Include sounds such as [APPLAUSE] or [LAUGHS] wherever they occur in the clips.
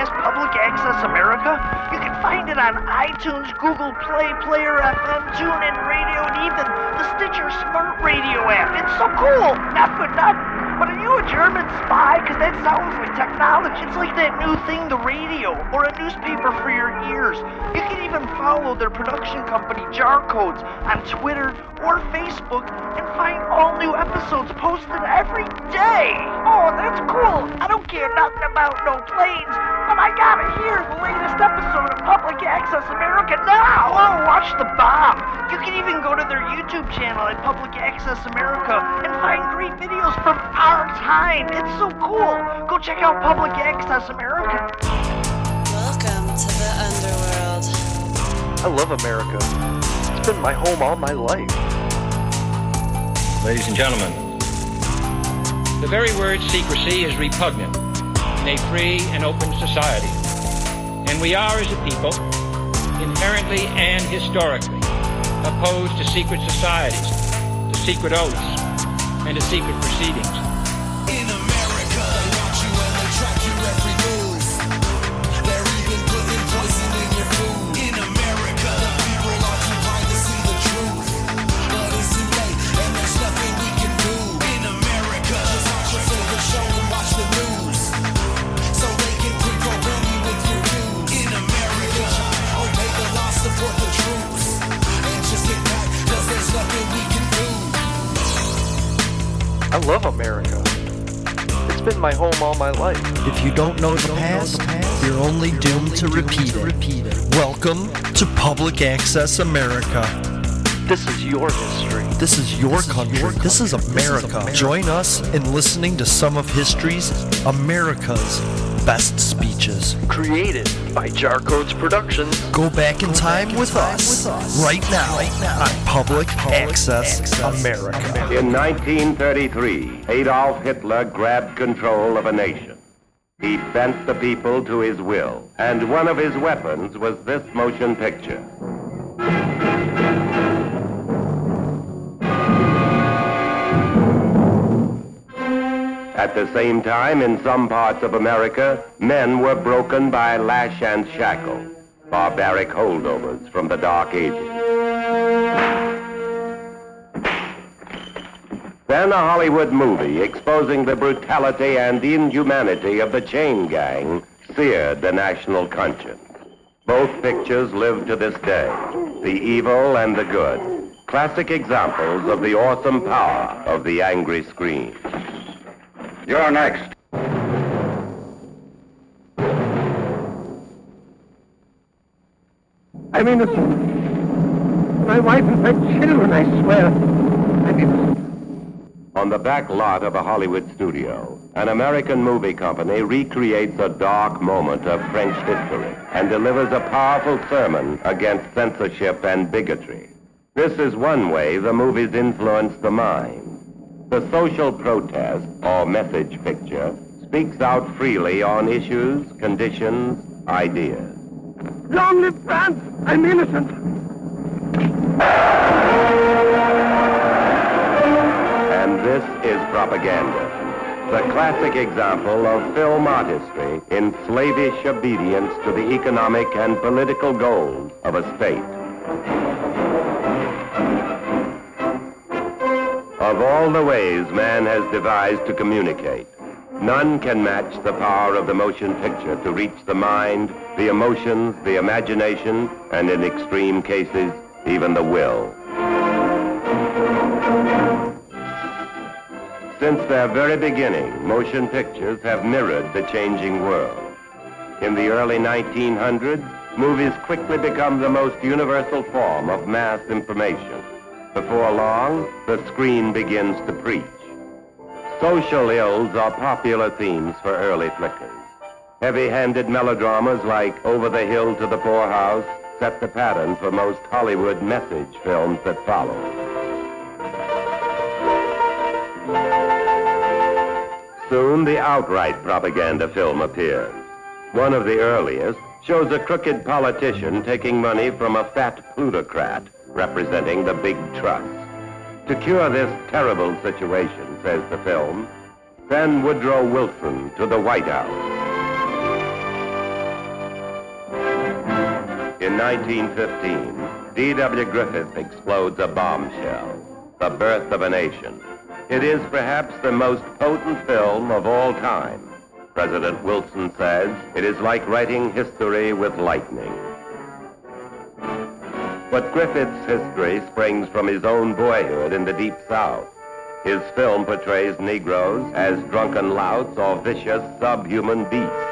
Podcast, Public Access America? You can find it on iTunes, Google Play, Player FM, TuneIn Radio, and even the Stitcher Smart Radio app. It's so cool! Not for nothing. But are you a German spy? Because that sounds like technology. It's like that new thing, the radio, or a newspaper for your ears. You can even follow their production company, Jar Codes, on Twitter or Facebook and find all new episodes posted every day. Oh, that's cool. I don't care nothing about no planes, but I gotta hear the latest episode of Public Access America now. Oh, watch the bomb. You can even go to their YouTube channel at Public Access America and find great videos from our time. It's so cool. Go check out Public Access America. Welcome to the underworld. I love America. It's been my home all my life. Ladies and gentlemen, the very word secrecy is repugnant in a free and open society. And we are, as a people, inherently and historically opposed to secret societies, to secret oaths, and to secret proceedings. My home all my life. If you don't know the past, you're only doomed to repeat it. Welcome to Public Access America. This is your history. This is your country. This is America. Join us in listening to some of history's America's best speeches. Created by Jar Codes Productions. Go back in time with us right now on Public Access America. In 1933, Adolf Hitler grabbed control of a nation. He bent the people to his will, and one of his weapons was this motion picture. At the same time, in some parts of America, men were broken by lash and shackle, barbaric holdovers from the Dark Ages. Then a Hollywood movie exposing the brutality and inhumanity of the chain gang seared the national conscience. Both pictures live to this day, the evil and the good, classic examples of the awesome power of the angry screen. You're next. I'm innocent. My wife and my children, I swear. I'm innocent. On the back lot of a Hollywood studio, an American movie company recreates a dark moment of French history and delivers a powerful sermon against censorship and bigotry. This is one way the movies influence the mind. The social protest, or message picture, speaks out freely on issues, conditions, ideas. Long live France! I'm innocent. And this is propaganda. The classic example of film artistry in slavish obedience to the economic and political goals of a state. Of all the ways man has devised to communicate, none can match the power of the motion picture to reach the mind, the emotions, the imagination, and in extreme cases, even the will. Since their very beginning, motion pictures have mirrored the changing world. In the early 1900s, movies quickly become the most universal form of mass information. Before long, the screen begins to preach. Social ills are popular themes for early flickers. Heavy-handed melodramas like Over the Hill to the Poorhouse set the pattern for most Hollywood message films that follow. Soon the outright propaganda film appears. One of the earliest shows a crooked politician taking money from a fat plutocrat representing the big trust. To cure this terrible situation, says the film, send Woodrow Wilson to the White House. In 1915, D.W. Griffith explodes a bombshell, The Birth of a Nation. It is perhaps the most potent film of all time. President Wilson says it is like writing history with lightning. But Griffith's history springs from his own boyhood in the Deep South. His film portrays Negroes as drunken louts or vicious subhuman beasts.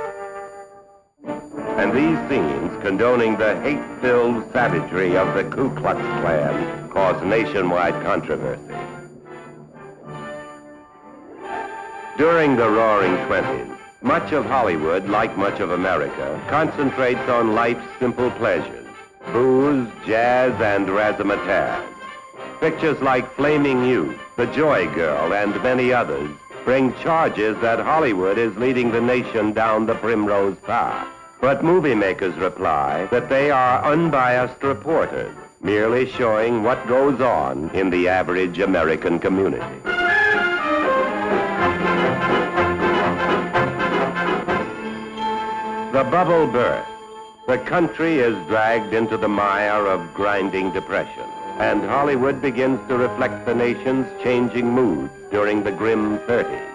And these scenes, condoning the hate-filled savagery of the Ku Klux Klan, cause nationwide controversy. During the Roaring Twenties, much of Hollywood, like much of America, concentrates on life's simple pleasures, booze, jazz, and razzmatazz. Pictures like Flaming Youth, The Joy Girl, and many others bring charges that Hollywood is leading the nation down the primrose path. But movie makers reply that they are unbiased reporters, merely showing what goes on in the average American community. The bubble burst. The country is dragged into the mire of grinding depression, and Hollywood begins to reflect the nation's changing moods during the grim 30s.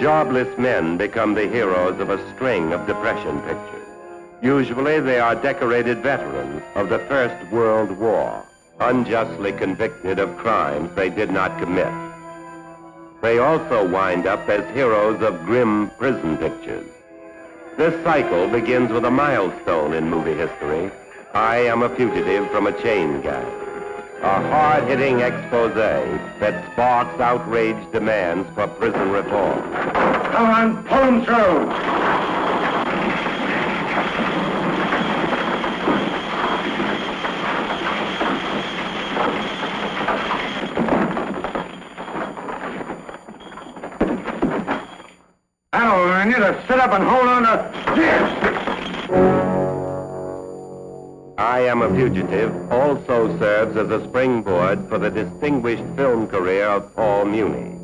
Jobless men become the heroes of a string of depression pictures. Usually they are decorated veterans of the First World War, unjustly convicted of crimes they did not commit. They also wind up as heroes of grim prison pictures. This cycle begins with a milestone in movie history. I am a fugitive from a chain gang. A hard-hitting expose that sparks outraged demands for prison reform. Come on, pull them through. I to sit up and hold on to. I Am a Fugitive also serves as a springboard for the distinguished film career of Paul Muni.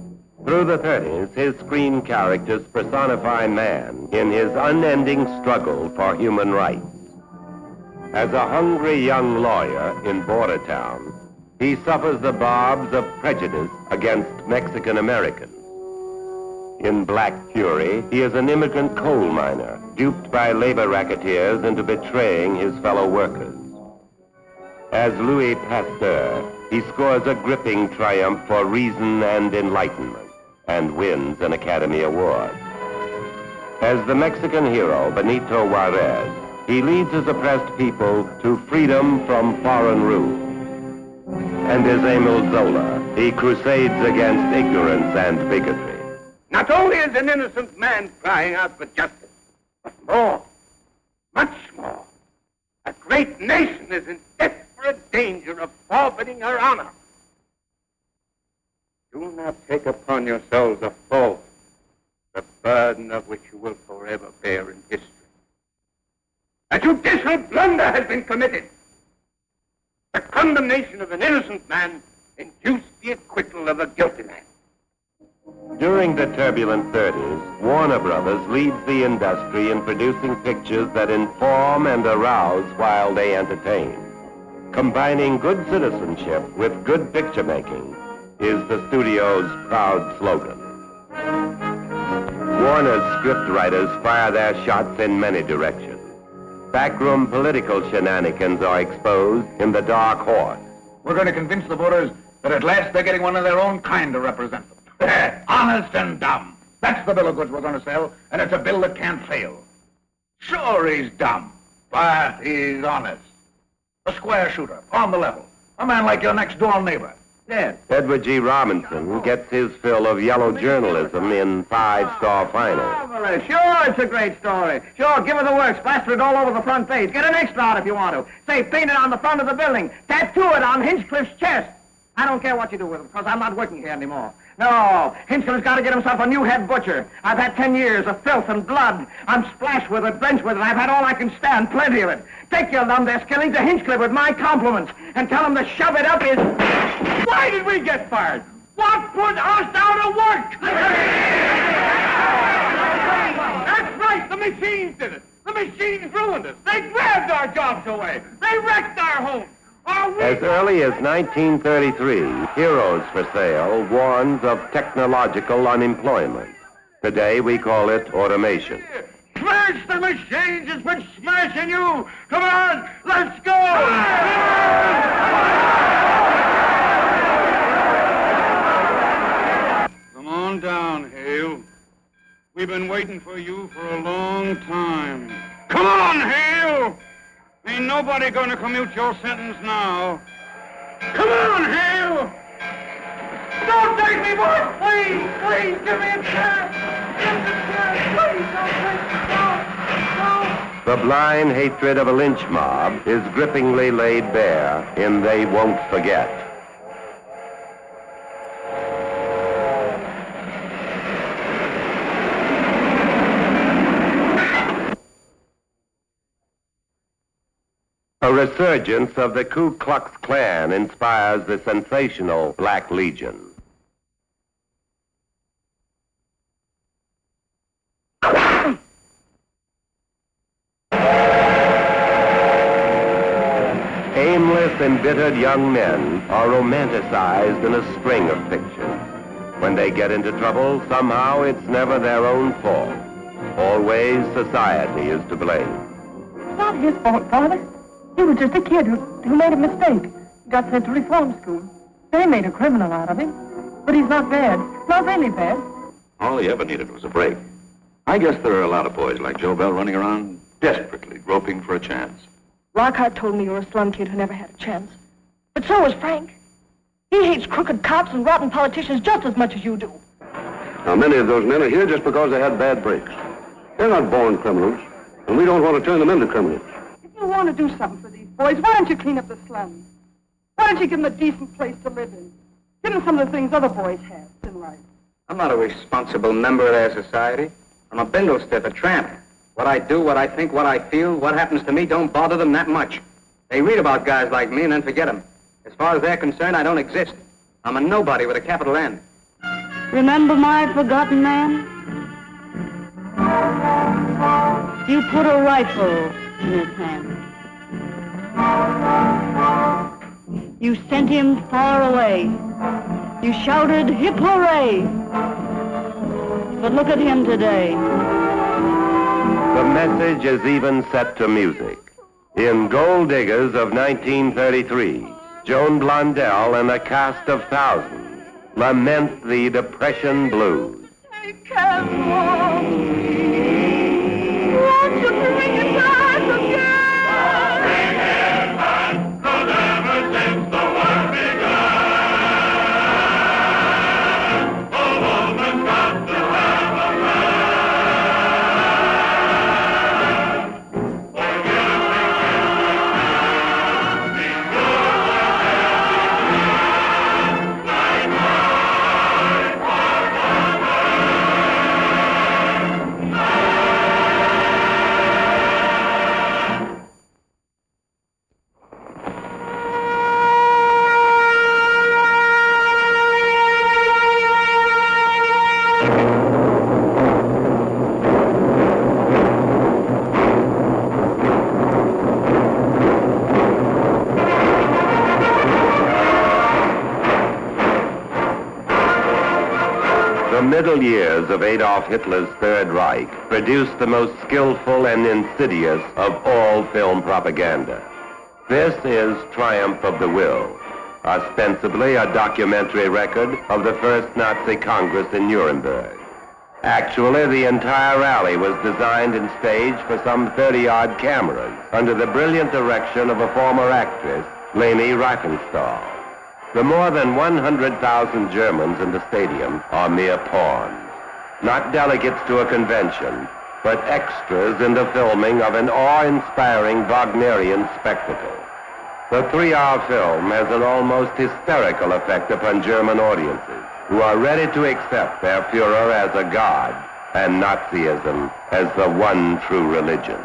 Through the 30s, his screen characters personify man in his unending struggle for human rights. As a hungry young lawyer in Border Town, he suffers the barbs of prejudice against Mexican Americans. In Black Fury, he is an immigrant coal miner, duped by labor racketeers into betraying his fellow workers. As Louis Pasteur, he scores a gripping triumph for reason and enlightenment, and wins an Academy Award. As the Mexican hero Benito Juarez, he leads his oppressed people to freedom from foreign rule. And as Emile Zola, he crusades against ignorance and bigotry. Not only is an innocent man crying out for justice, but more, much more. A great nation is in desperate danger of forfeiting her honor. Do not take upon yourselves a fault, the burden of which you will forever bear in history. A judicial blunder has been committed. The condemnation of an innocent man induced the acquittal of a guilty man. During the turbulent 30s, Warner Brothers leads the industry in producing pictures that inform and arouse while they entertain. Combining good citizenship with good picture making is the studio's proud slogan. Warner's scriptwriters fire their shots in many directions. Backroom political shenanigans are exposed in The Dark Horse. We're going to convince the voters that at last they're getting one of their own kind to represent them. [LAUGHS] Honest and dumb. That's the bill of goods we're going to sell, and it's a bill that can't fail. Sure, he's dumb, but he's honest. A square shooter, on the level. A man like your next door neighbor. Yes. Edward G. Robinson gets his fill of yellow journalism in Five Star Final. Marvelous. Sure, it's a great story. Sure, give her the works. Plaster it all over the front page. Get an extra out if you want to. Say, paint it on the front of the building. Tattoo it on Hinchcliffe's chest. I don't care what you do with him, because I'm not working here anymore. No, Hinchcliffe's got to get himself a new head butcher. I've had ten years of filth and blood. I'm splashed with it, drenched with it. I've had all I can stand, plenty of it. Take your lumbesk killing to Hinchcliffe with my compliments and tell him to shove it up his... Why did we get fired? What put us out of work? That's right, the machines did it. The machines ruined us. They grabbed our jobs away. They wrecked our homes. As early as 1933, Heroes for Sale warns of technological unemployment. Today we call it automation. Smash the machines It's been smashing you! Come on, let's go! Come on down, Hale. We've been waiting for you for a long time. Come on, Hale! Ain't nobody gonna commute your sentence now. Come on, Hale! Don't take me, boys! Please, please, give me a chance! Give me a chance! Please, don't take me! No! The blind hatred of a lynch mob is grippingly laid bare in They Won't Forget. Resurgence of the Ku Klux Klan inspires the sensational Black Legion. Aimless, embittered young men are romanticized in a string of pictures. When they get into trouble, somehow it's never their own fault. Always society is to blame. It's not his fault, Father. He was just a kid who, who made a mistake. Got sent to reform school. They made a criminal out of him. But he's not bad. Not really bad. All he ever needed was a break. I guess there are a lot of boys like Joe Bell running around desperately groping for a chance. Lockhart told me you were a slum kid who never had a chance. But so was Frank. He hates crooked cops and rotten politicians just as much as you do. Now, many of those men are here just because they had bad breaks. They're not born criminals, and we don't want to turn them into criminals. If you want to do something for these boys, why don't you clean up the slums? Why don't you give them a decent place to live in? Give them some of the things other boys have in life. I'm not a responsible member of their society. I'm a bindle stiff, a tramp. What I do, what I think, what I feel, what happens to me don't bother them that much. They read about guys like me and then forget them. As far as they're concerned, I don't exist. I'm a nobody with a capital N. Remember my forgotten man? You put a rifle in his hand. You sent him far away. You shouted, hip hooray! But look at him today. The message is even set to music. In Gold Diggers of 1933, Joan Blondell and a cast of thousands lament the Depression blues. Middle years of Adolf Hitler's Third Reich produced the most skillful and insidious of all film propaganda. This is Triumph of the Will, ostensibly a documentary record of the first Nazi Congress in Nuremberg. Actually, the entire rally was designed and staged for some 30-odd cameras under the brilliant direction of a former actress, Leni Riefenstahl. The more than 100,000 Germans in the stadium are mere pawns, not delegates to a convention, but extras in the filming of an awe-inspiring Wagnerian spectacle. The three-hour film has an almost hysterical effect upon German audiences, who are ready to accept their Führer as a god and Nazism as the one true religion.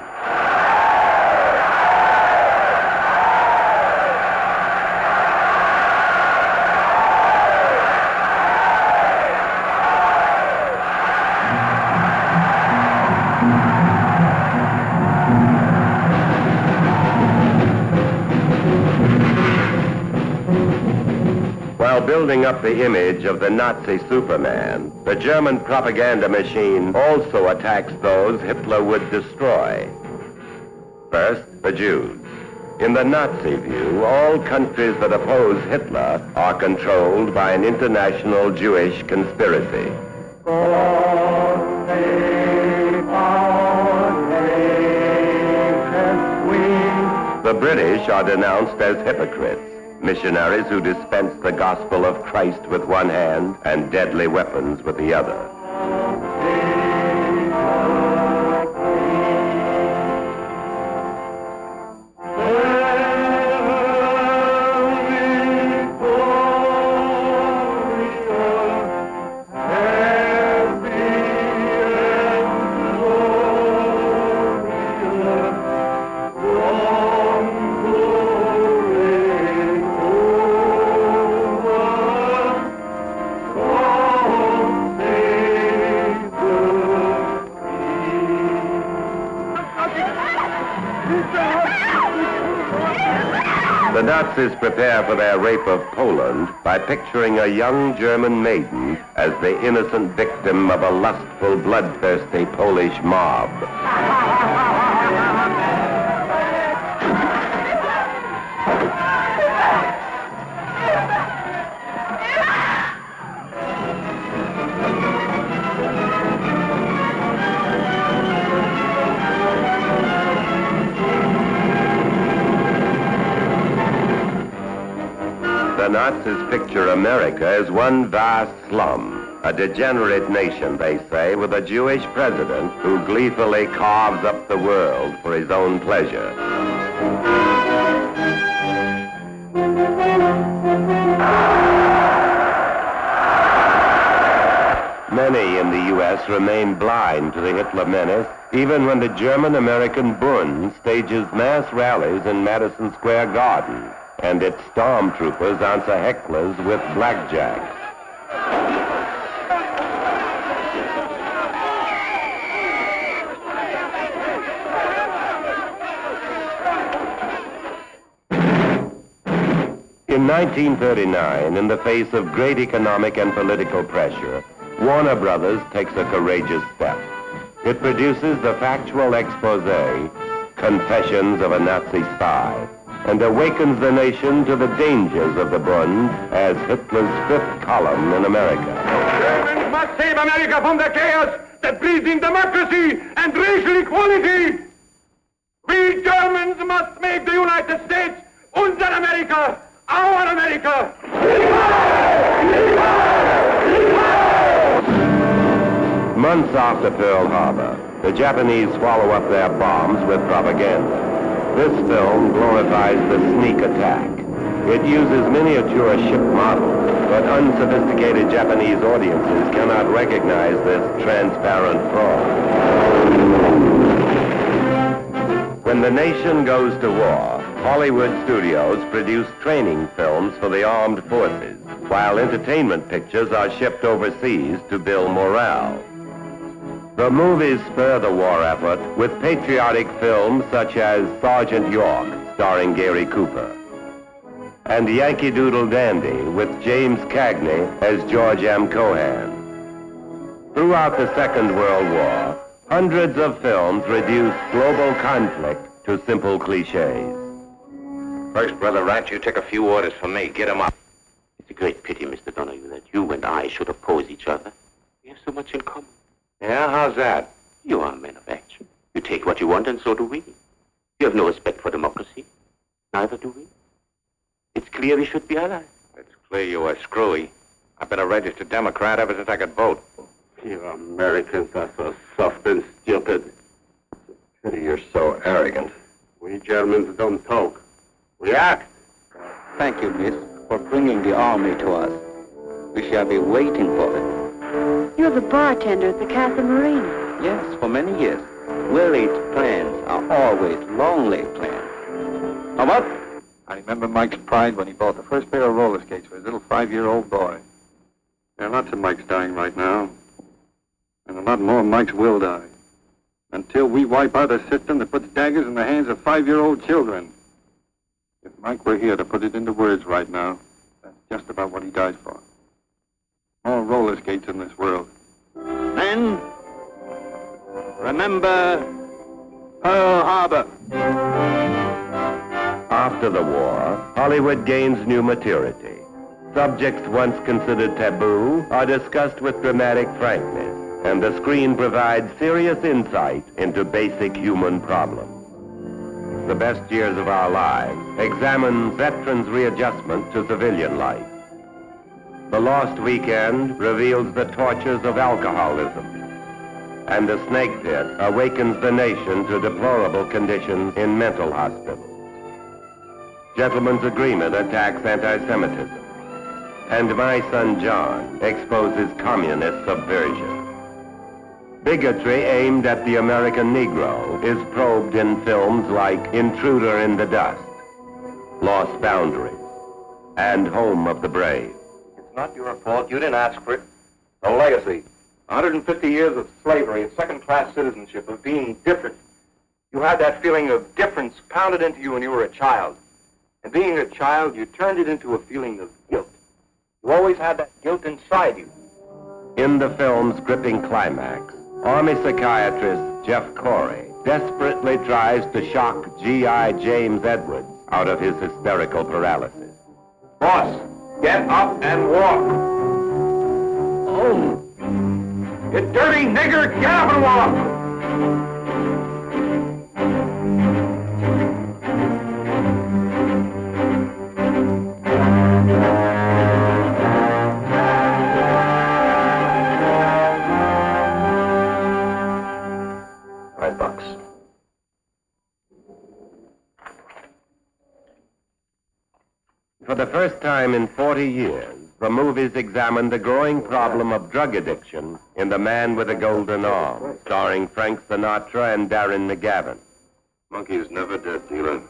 Image of the Nazi Superman, the German propaganda machine also attacks those Hitler would destroy. First, the Jews. In the Nazi view, all countries that oppose Hitler are controlled by an international Jewish conspiracy. The British are denounced as hypocrites, missionaries who dispense the gospel of Christ with one hand and deadly weapons with the other. The Nazis prepare for their rape of Poland by picturing a young German maiden as the innocent victim of a lustful, bloodthirsty Polish mob. Nazis picture America as one vast slum, a degenerate nation, they say, with a Jewish president who gleefully carves up the world for his own pleasure. Many in the U.S. remain blind to the Hitler menace, even when the German-American Bund stages mass rallies in Madison Square Garden, and its stormtroopers answer hecklers with blackjacks. In 1939, in the face of great economic and political pressure, Warner Brothers takes a courageous step. It produces the factual expose, Confessions of a Nazi Spy, and awakens the nation to the dangers of the Bund as Hitler's fifth column in America. Germans must save America from the chaos that breeds in democracy and racial equality. We Germans must make the United States unser America, our America. Months after Pearl Harbor, the Japanese follow up their bombs with propaganda. This film glorifies the sneak attack. It uses miniature ship models, but unsophisticated Japanese audiences cannot recognize this transparent fraud. When the nation goes to war, Hollywood studios produce training films for the armed forces, while entertainment pictures are shipped overseas to build morale. The movies spur the war effort with patriotic films such as Sergeant York, starring Gary Cooper, and Yankee Doodle Dandy with James Cagney as George M. Cohan. Throughout the Second World War, hundreds of films reduced global conflict to simple cliches. First, Brother Rat, you take a few orders from me. Get 'em up. It's a great pity, Mr. Donahue, that you and I should oppose each other. We have so much in common. Yeah, how's that? You are men of action. You take what you want, and so do we. You have no respect for democracy. Neither do we. It's clear we should be allies. It's clear you are screwy. I've been a registered Democrat ever since I could vote. You Americans are so soft and stupid. Pity you're so arrogant. We Germans don't talk. We act. Thank you, miss, for bringing the army to us. We shall be waiting for it. You're the bartender at the Casa Marina. Yes, for many years. Well-laid plans are always long-laid plans. Now what? I remember Mike's pride when he bought the first pair of roller skates for his little five-year-old boy. There are lots of Mikes dying right now. And a lot more Mikes will die. Until we wipe out a system that puts daggers in the hands of five-year-old children. If Mike were here to put it into words right now, that's just about what he died for. More roller skates in this world. Men, remember Pearl Harbor. After the war, Hollywood gains new maturity. Subjects once considered taboo are discussed with dramatic frankness, and the screen provides serious insight into basic human problems. The best years of our lives examine veterans' readjustment to civilian life. The Lost Weekend reveals the tortures of alcoholism, and The Snake Pit awakens the nation to deplorable conditions in mental hospitals. Gentleman's Agreement attacks anti-Semitism, and My Son John exposes communist subversion. Bigotry aimed at the American Negro is probed in films like Intruder in the Dust, Lost Boundaries, and Home of the Brave. Not your fault. You didn't ask for it. A legacy. 150 years of slavery and second-class citizenship, of being different. You had that feeling of difference pounded into you when you were a child. And being a child, you turned it into a feeling of guilt. You always had that guilt inside you. In the film's gripping climax, Army psychiatrist Jeff Corey desperately tries to shock G.I. James Edwards out of his hysterical paralysis. Boss, get up and walk. Oh. You dirty nigger, get up and walk. First time in 40 years, the movies examined the growing problem of drug addiction in The Man with the Golden Arm, starring Frank Sinatra and Darren McGavin. Monkey is never dead, dealer.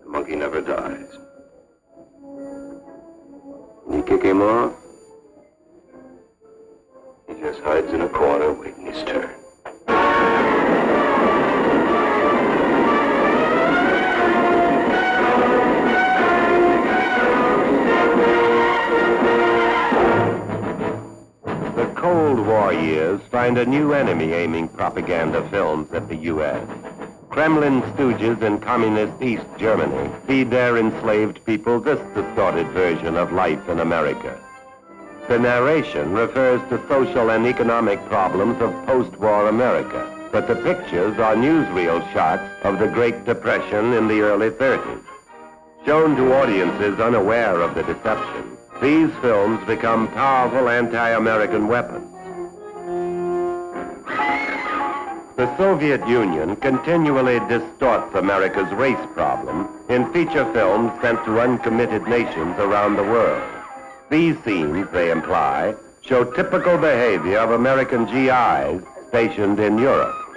The monkey never dies. You kick him off, he just hides in a corner waiting his turn. War years find a new enemy aiming propaganda films at the U.S. Kremlin stooges in communist East Germany feed their enslaved people this distorted version of life in America. The narration refers to social and economic problems of post-war America, but the pictures are newsreel shots of the Great Depression in the early 30s. Shown to audiences unaware of the deception, these films become powerful anti-American weapons. The Soviet Union continually distorts America's race problem in feature films sent to uncommitted nations around the world. These scenes, they imply, show typical behavior of American GIs stationed in Europe.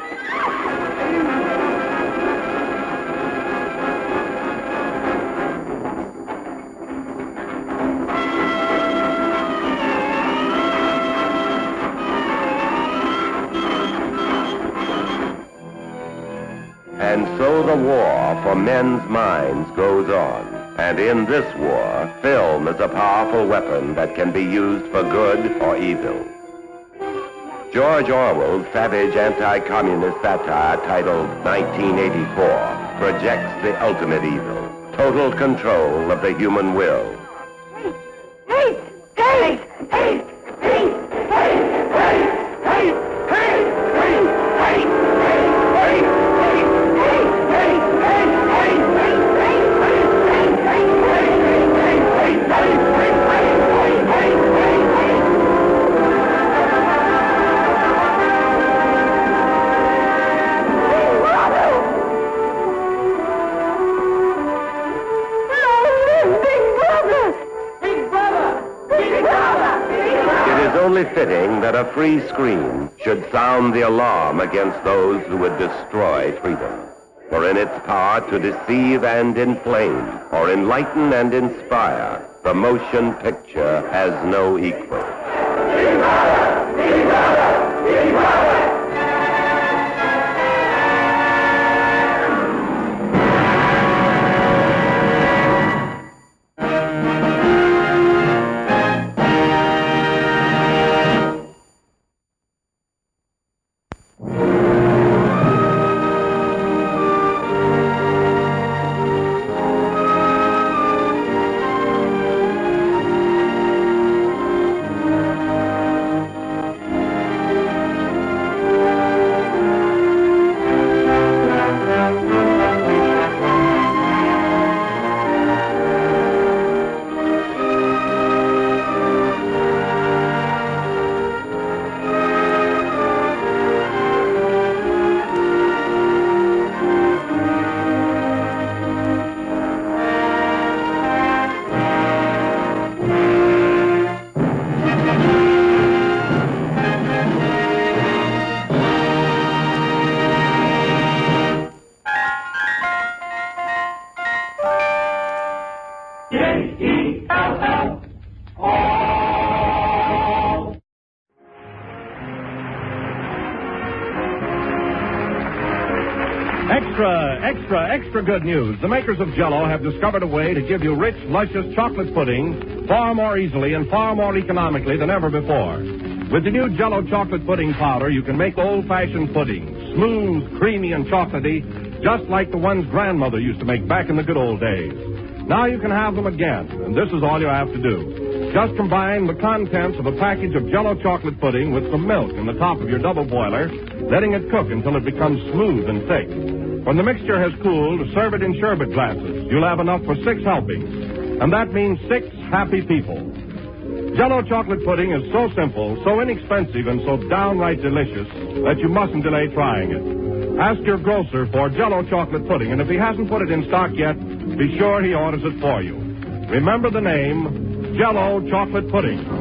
For men's minds goes on. And in this war, film is a powerful weapon that can be used for good or evil. George Orwell's savage anti-communist satire titled 1984 projects the ultimate evil, total control of the human will. Hate! Hate! Hate! Hate! Free screen should sound the alarm against those who would destroy freedom. For in its power to deceive and inflame, or enlighten and inspire, the motion picture has no equal. Extra, extra, extra good news. The makers of Jello have discovered a way to give you rich, luscious chocolate pudding far more easily and far more economically than ever before. With the new Jello chocolate pudding powder, you can make old-fashioned pudding, smooth, creamy, and chocolatey, just like the ones grandmother used to make back in the good old days. Now you can have them again, and this is all you have to do. Just combine the contents of a package of Jello chocolate pudding with some milk in the top of your double boiler, letting it cook until it becomes smooth and thick. When the mixture has cooled, serve it in sherbet glasses. You'll have enough for six helpings. And that means six happy people. Jello chocolate pudding is so simple, so inexpensive, and so downright delicious that you mustn't delay trying it. Ask your grocer for Jello chocolate pudding, and if he hasn't put it in stock yet, be sure he orders it for you. Remember the name Jello chocolate pudding.